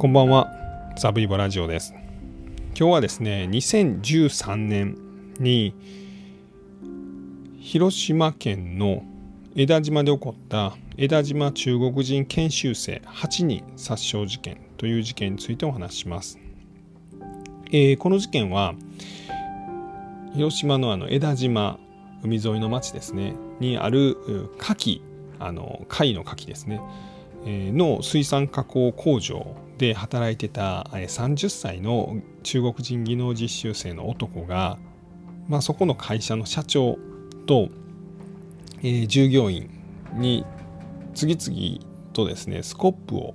こんばんは。ザブイボラジオです。今日はですね2013年に広島県の江田島で起こった江田島中国人研修生8人殺傷事件という事件についてお話しします、えー、この事件は広島のあの江田島海沿いの町ですねにある牡蠣あの貝の牡蠣ですね。の水産加工工場で働いてた30歳の中国人技能実習生の男が、まあ、そこの会社の社長と、え、従業員に次々とですねスコップを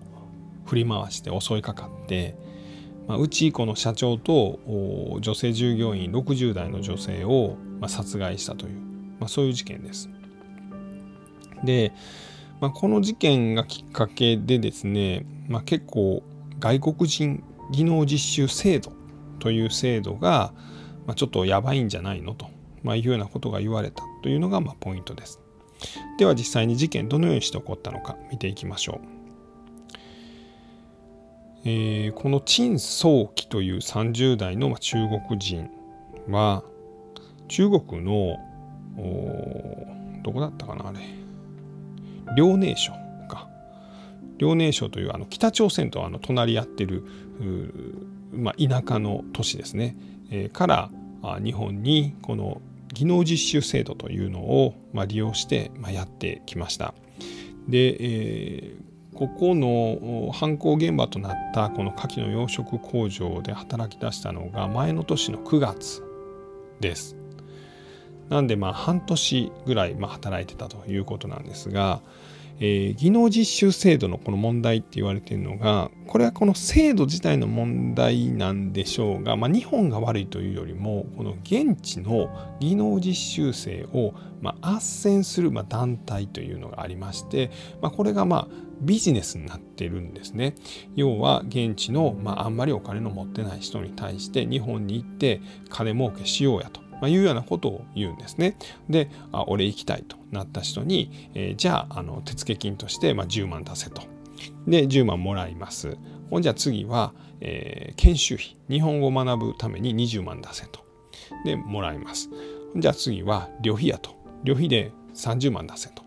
振り回して襲いかかって、まあ、うちこの社長と女性従業員60代の女性を、ま、殺害したという、まあ、そういう事件です。で、まあ、この事件がきっかけでですね、まあ、結構外国人技能実習制度という制度が、まあ、ちょっとやばいんじゃないのと、まあ、いうようなことが言われたというのがまあポイントです。では実際に事件どのようにして起こったのか見ていきましょう。えー、この陳宗基という30代の中国人は中国のどこだったかなあれ遼寧省か遼寧省というあの北朝鮮とあの隣り合ってるまあ、田舎の都市ですね、えー、から日本にこの技能実習制度というのを、まあ、利用して、まあ、やってきました。で、えー、ここの犯行現場となったこの牡蠣の養殖工場で働き出したのが前の年の9月です。なんでまあ半年ぐらいま働いてたということなんですが、えー、技能実習制度のこの問題って言われているのがこれはこの制度自体の問題なんでしょうが、まあ、日本が悪いというよりもこの現地の技能実習生をまあ斡旋するまあ団体というのがありまして、まあ、これがまあビジネスになってるんですね。要は現地の、まあ、あんまりお金の持ってない人に対して日本に行って金儲けしようやと。まあ、いうようなことを言うんですね。で、あ俺行きたいとなった人に、えー、じゃああの手付金として、まあ、10万出せと。で、10万もらいます。ほんじゃ次は、えー、研修費。日本語を学ぶために20万出せと。で、もらいます。ほんじゃ次は旅費やと。旅費で30万出せと。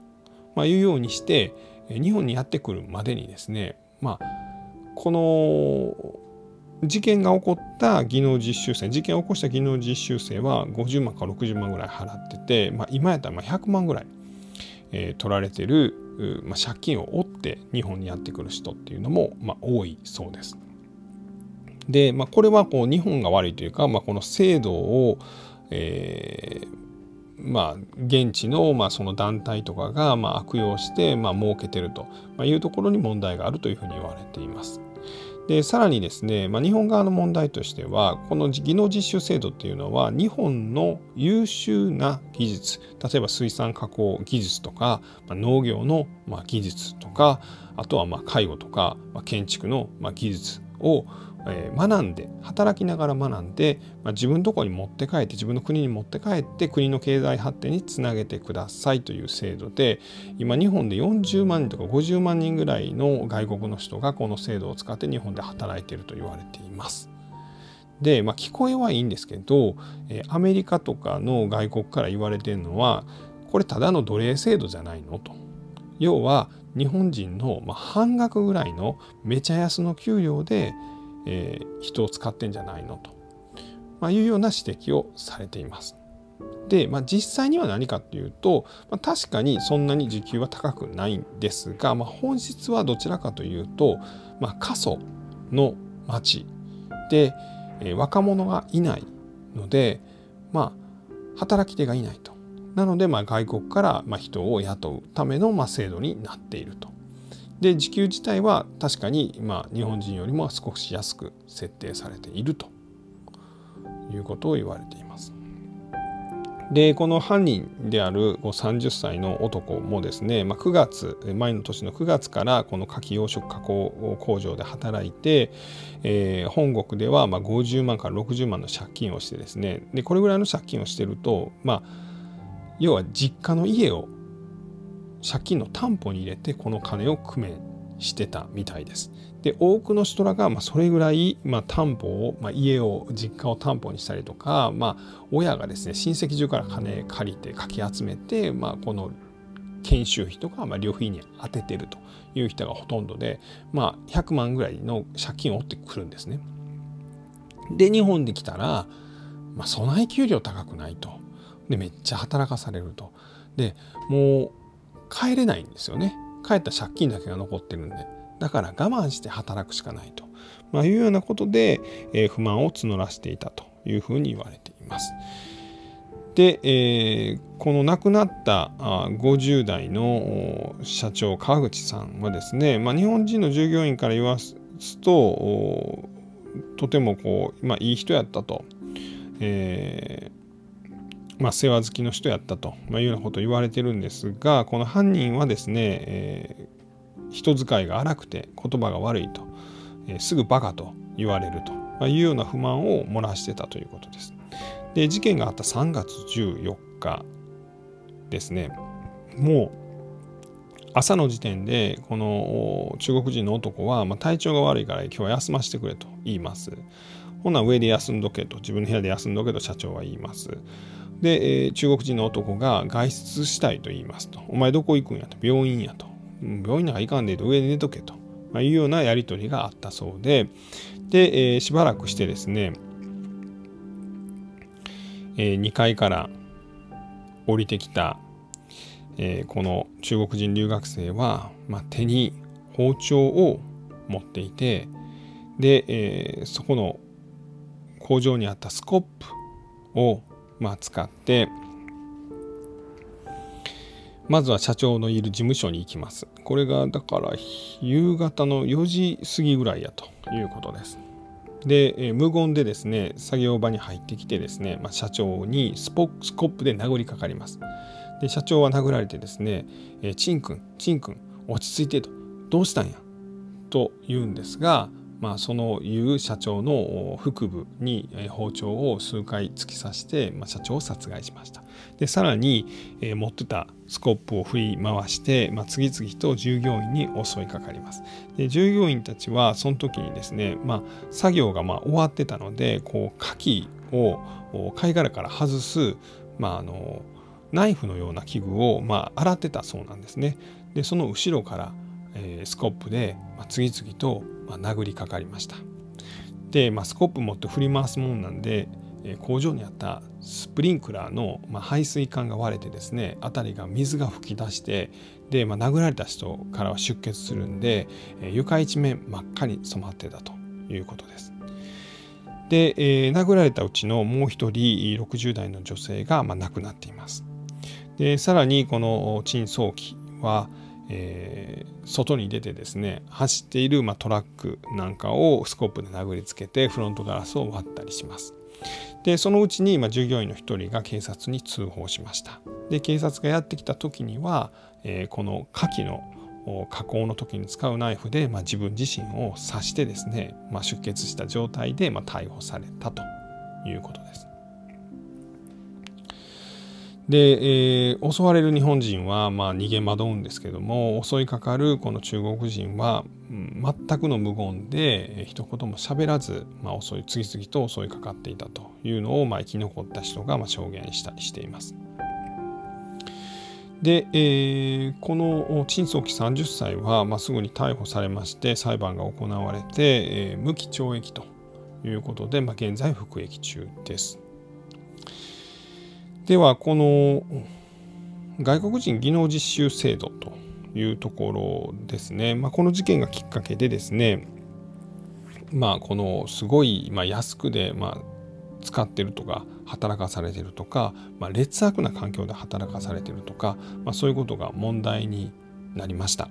まあ、いうようにして、日本にやってくるまでにですね、まあ、この事件が起こった技能実習生事件を起こした技能実習生は50万から60万ぐらい払ってて、まあ、今やったらまあ100万ぐらい、えー、取られてる、まあ、借金を負って日本にやってくる人っていうのも、まあ、多いそうです。で、まあ、これはこう日本が悪いというか、まあ、この制度を、えーまあ、現地のまあその団体とかがまあ悪用してまあ儲けてるというところに問題があるというふうに言われています。でさらにですね、まあ、日本側の問題としてはこの技能実習制度っていうのは日本の優秀な技術例えば水産加工技術とか、まあ、農業のま技術とかあとはま介護とか、ま、建築のま技術をえ学んで働きながら学んで、まあ、自分のとこに持って帰って自分の国に持って帰って国の経済発展につなげてくださいという制度で今日本で40万人とか50万人ぐらいの外国の人がこの制度を使って日本で働いていると言われています。で、まあ、聞こえはいいんですけど、えアメリカとかの外国から言われてるのはこれただの奴隷制度じゃないのと。要は日本人の半額ぐらいのめちゃ安の給料でえー、人を使ってんじゃないのと、まあ、いうような指摘をされています。で、まあ、実際には何かっていうと、まあ、確かにそんなに時給は高くないんですが、まあ、本質はどちらかというと、まあ、過疎の町で、えー、若者がいないので、まあ、働き手がいないと。なので、まあ、外国からまあ人を雇うためのまあ制度になっていると。で時給自体は確かに、まあ、日本人よりも少し安く設定されているということを言われています。でこの犯人である30歳の男もですね、まあ、9月前の年の9月からこの牡蠣養殖加工工場で働いて、えー、本国ではまあ50万から60万の借金をしてですねでこれぐらいの借金をしてると、まあ、要は実家の家を借金の担保に入れてこの金を工面してたみたいです。で多くの人らがまあそれぐらいまあ担保を、まあ、家を実家を担保にしたりとか、まあ、親がですね親戚中から金借りてかき集めて、まあ、この研修費とか、まあ、旅費に充ててるという人がほとんどで、まあ、100万ぐらいの借金を負ってくるんですね。で日本で来たら、まあ、備え給料高くないと。でめっちゃ働かされると。でもう帰れないんですよね。帰った借金だけが残ってるんで。だから我慢して働くしかないと、まあ、いうようなことで、えー、不満を募らせていたというふうに言われています。で、えー、この亡くなったあ50代の社長川口さんはですね、まあ、日本人の従業員から言わすととてもこう、まあ、いい人やったと、えーまあ、世話好きの人やったと、ま、いうようなことを言われてるんですがこの犯人はですね、えー、人使いが荒くて言葉が悪いと、えー、すぐバカと言われると、ま、いうような不満を漏らしてたということです。で事件があった3月14日ですねもう朝の時点でこの中国人の男は、ま、体調が悪いから今日は休ませてくれと言います。ほな上で休んどけと自分の部屋で休んどけと社長は言います。で、えー、中国人の男が外出したいと言いますと。お前どこ行くんやと。病院やと。病院なんか行かんでと上で寝とけと、まあ、いうようなやり取りがあったそうで、で、えー、しばらくしてですね、えー、2階から降りてきた、えー、この中国人留学生は、まあ、手に包丁を持っていてで、えー、そこの工場にあったスコップを、まあ、使ってまずは社長のいる事務所に行きます。これがだから夕方の4時過ぎぐらいやということです。で、え、無言でですね作業場に入ってきてですね、まあ、社長にスポックスコップで殴りかかりますで社長は殴られてですね「えー、チン君チン君落ち着いて」と「どうしたんや?」と言うんですがまあ、そのいう社長の腹部に包丁を数回突き刺して、まあ、社長を殺害しました。でさらに、えー、持ってたスコップを振り回して、まあ、次々と従業員に襲いかかります。で従業員たちはその時にですね、まあ、作業がまあ終わってたのでこう牡蠣を貝殻から外す、まあ、あのナイフのような器具を、まあ、洗ってたそうなんですね。でその後ろからえー、スコップで、まあ、次々と、まあ、殴りかかりました。で、まあ、スコップ持って振り回すもんなんで、えー、工場にあったスプリンクラーの、まあ、排水管が割れてですね辺りが水が噴き出してで、まあ、殴られた人からは出血するんで、えー、床一面真っ赤に染まってたということです。で、えー、殴られたうちのもう一人60代の女性が、まあ、亡くなっています。でさらにこの陳早期は、えー、外に出てですね走っている、まあ、トラックなんかをスコープで殴りつけてフロントガラスを割ったりします。でそのうちに、まあ、従業員の一人が警察に通報しました。で警察がやってきた時には、えー、この火器の加工の時に使うナイフで、まあ、自分自身を刺してですね、まあ、出血した状態で、ま、逮捕されたということです。で、えー、襲われる日本人は、まあ、逃げ惑うんですけども襲いかかるこの中国人は、うん、全くの無言で、えー、一言も喋らず、まあ、襲い次々と襲いかかっていたというのを、まあ、生き残った人が、まあ、証言したりしています。で、えー、この陳早期30歳は、まあ、すぐに逮捕されまして裁判が行われて、えー、無期懲役ということで、まあ、現在服役中です。ではこの外国人技能実習制度というところですね、まあ、この事件がきっかけでですねまあこのすごい、まあ、安くで、まあ、使ってるとか働かされてるとか、まあ、劣悪な環境で働かされてるとか、まあ、そういうことが問題になりました。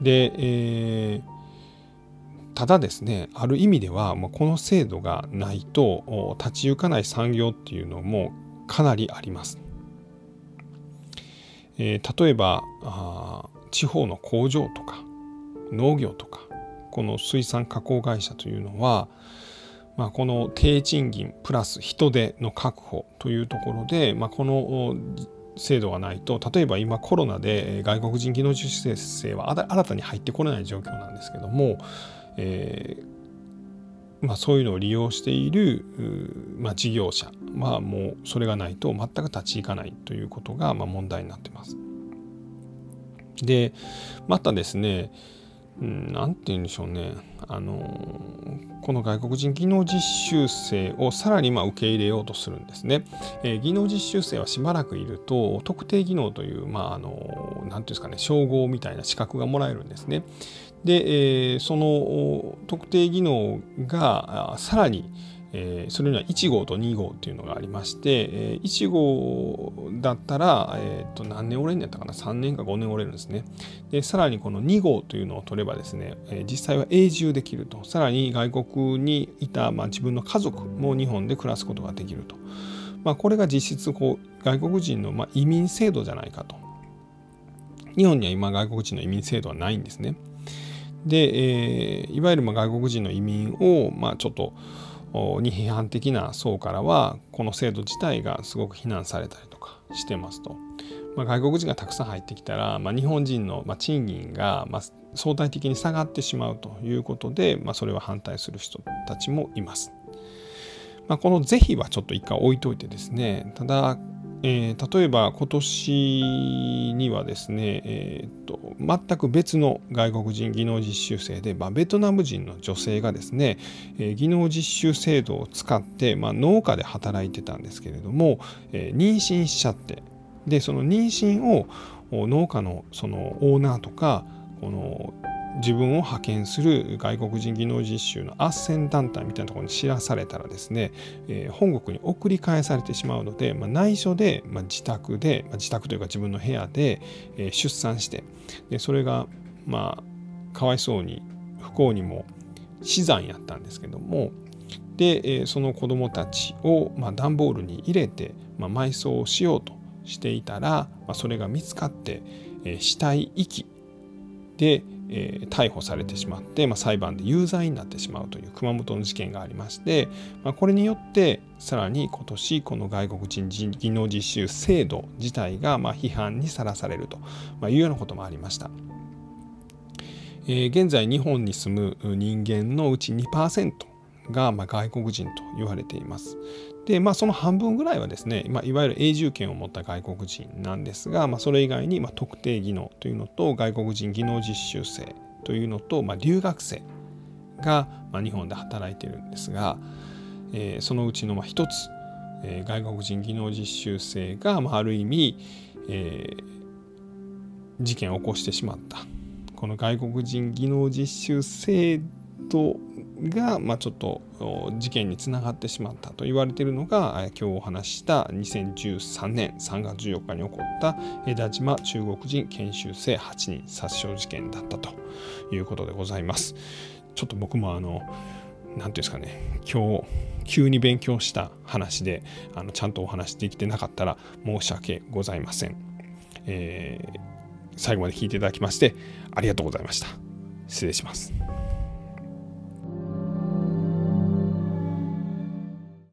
で、えー、ただですねある意味では、まあ、この制度がないと立ち行かない産業っていうのもかなりあります。えー、例えばあ地方の工場とか農業とかこの水産加工会社というのは、まあ、この低賃金プラス人手の確保というところで、まあ、この制度がないと例えば今コロナで外国人技能実習生は新たに入ってこれない状況なんですけども、えーまあ、そういうのを利用している、まあ、事業者はもうそれがないと全く立ち行かないということが、まあ、問題になってます。でまたですね何て言うんでしょうねあのこの外国人技能実習生をさらにま受け入れようとするんですね。えー、技能実習生はしばらくいると特定技能というまああの何て言うんですかね称号みたいな資格がもらえるんですね。で、えー、その特定技能がさらにえー、それには1号と2号っていうのがありまして、えー、1号だったら、えー、と何年折れるんやったかな？3年か5年折れるんですね。でさらにこの2号というのを取ればですね、えー、実際は永住できると。さらに外国にいた、まあ、自分の家族も日本で暮らすことができると、まあ、これが実質こう外国人の、まあ、移民制度じゃないかと。日本には今外国人の移民制度はないんですね。で、えー、いわゆるま外国人の移民を、ま、ちょっとに批判的な層からはこの制度自体がすごく非難されたりとかしてますと。まあ、外国人がたくさん入ってきたら、まあ、日本人の賃金がま相対的に下がってしまうということで、まあ、それは反対する人たちもいます。まあ、この是非はちょっと一回置いといてですねただえー、例えば今年にはですね、えーと、全く別の外国人技能実習生で、まあ、ベトナム人の女性がですね、えー、技能実習制度を使って、まあ、農家で働いてたんですけれども、えー、妊娠しちゃってでその妊娠を農家のそのオーナーとかこの自分を派遣する外国人技能実習の斡旋団体みたいなところに知らされたらですね、えー、本国に送り返されてしまうので、まあ、内緒で、まあ、自宅で、まあ、自宅というか自分の部屋で、えー、出産してでそれがまあかわいそうに不幸にも死産やったんですけどもで、えー、その子供たちを、まあ、段ボールに入れて、まあ、埋葬をしようとしていたら、まあ、それが見つかって、えー、死体遺棄で、えー、逮捕されてしまって、まあ、裁判で有罪になってしまうという熊本の事件がありまして、まあ、これによってさらに今年この外国人技能実習制度自体がま批判にさらされるというようなこともありました。えー、現在日本に住む人間のうち2%がま外国人と言われています。で、まあ、その半分ぐらいはですね、まあ、いわゆる永住権を持った外国人なんですが、まあ、それ以外にまあ特定技能というのと外国人技能実習生というのと、まあ、留学生がまあ日本で働いてるんですが、えー、そのうちのまあ一つ、えー、外国人技能実習生がまあある意味、えー、事件を起こしてしまった。この外国人技能実習制度が、まあ、ちょっと事件につながってしまったと言われているのが今日お話しした2013年3月14日に起こった枝島中国人研修生8人殺傷事件だったということでございます。ちょっと僕もあの何ていうんですかね今日急に勉強した話であのちゃんとお話できてなかったら申し訳ございません。えー、最後まで聞いていただきましてありがとうございました。失礼します。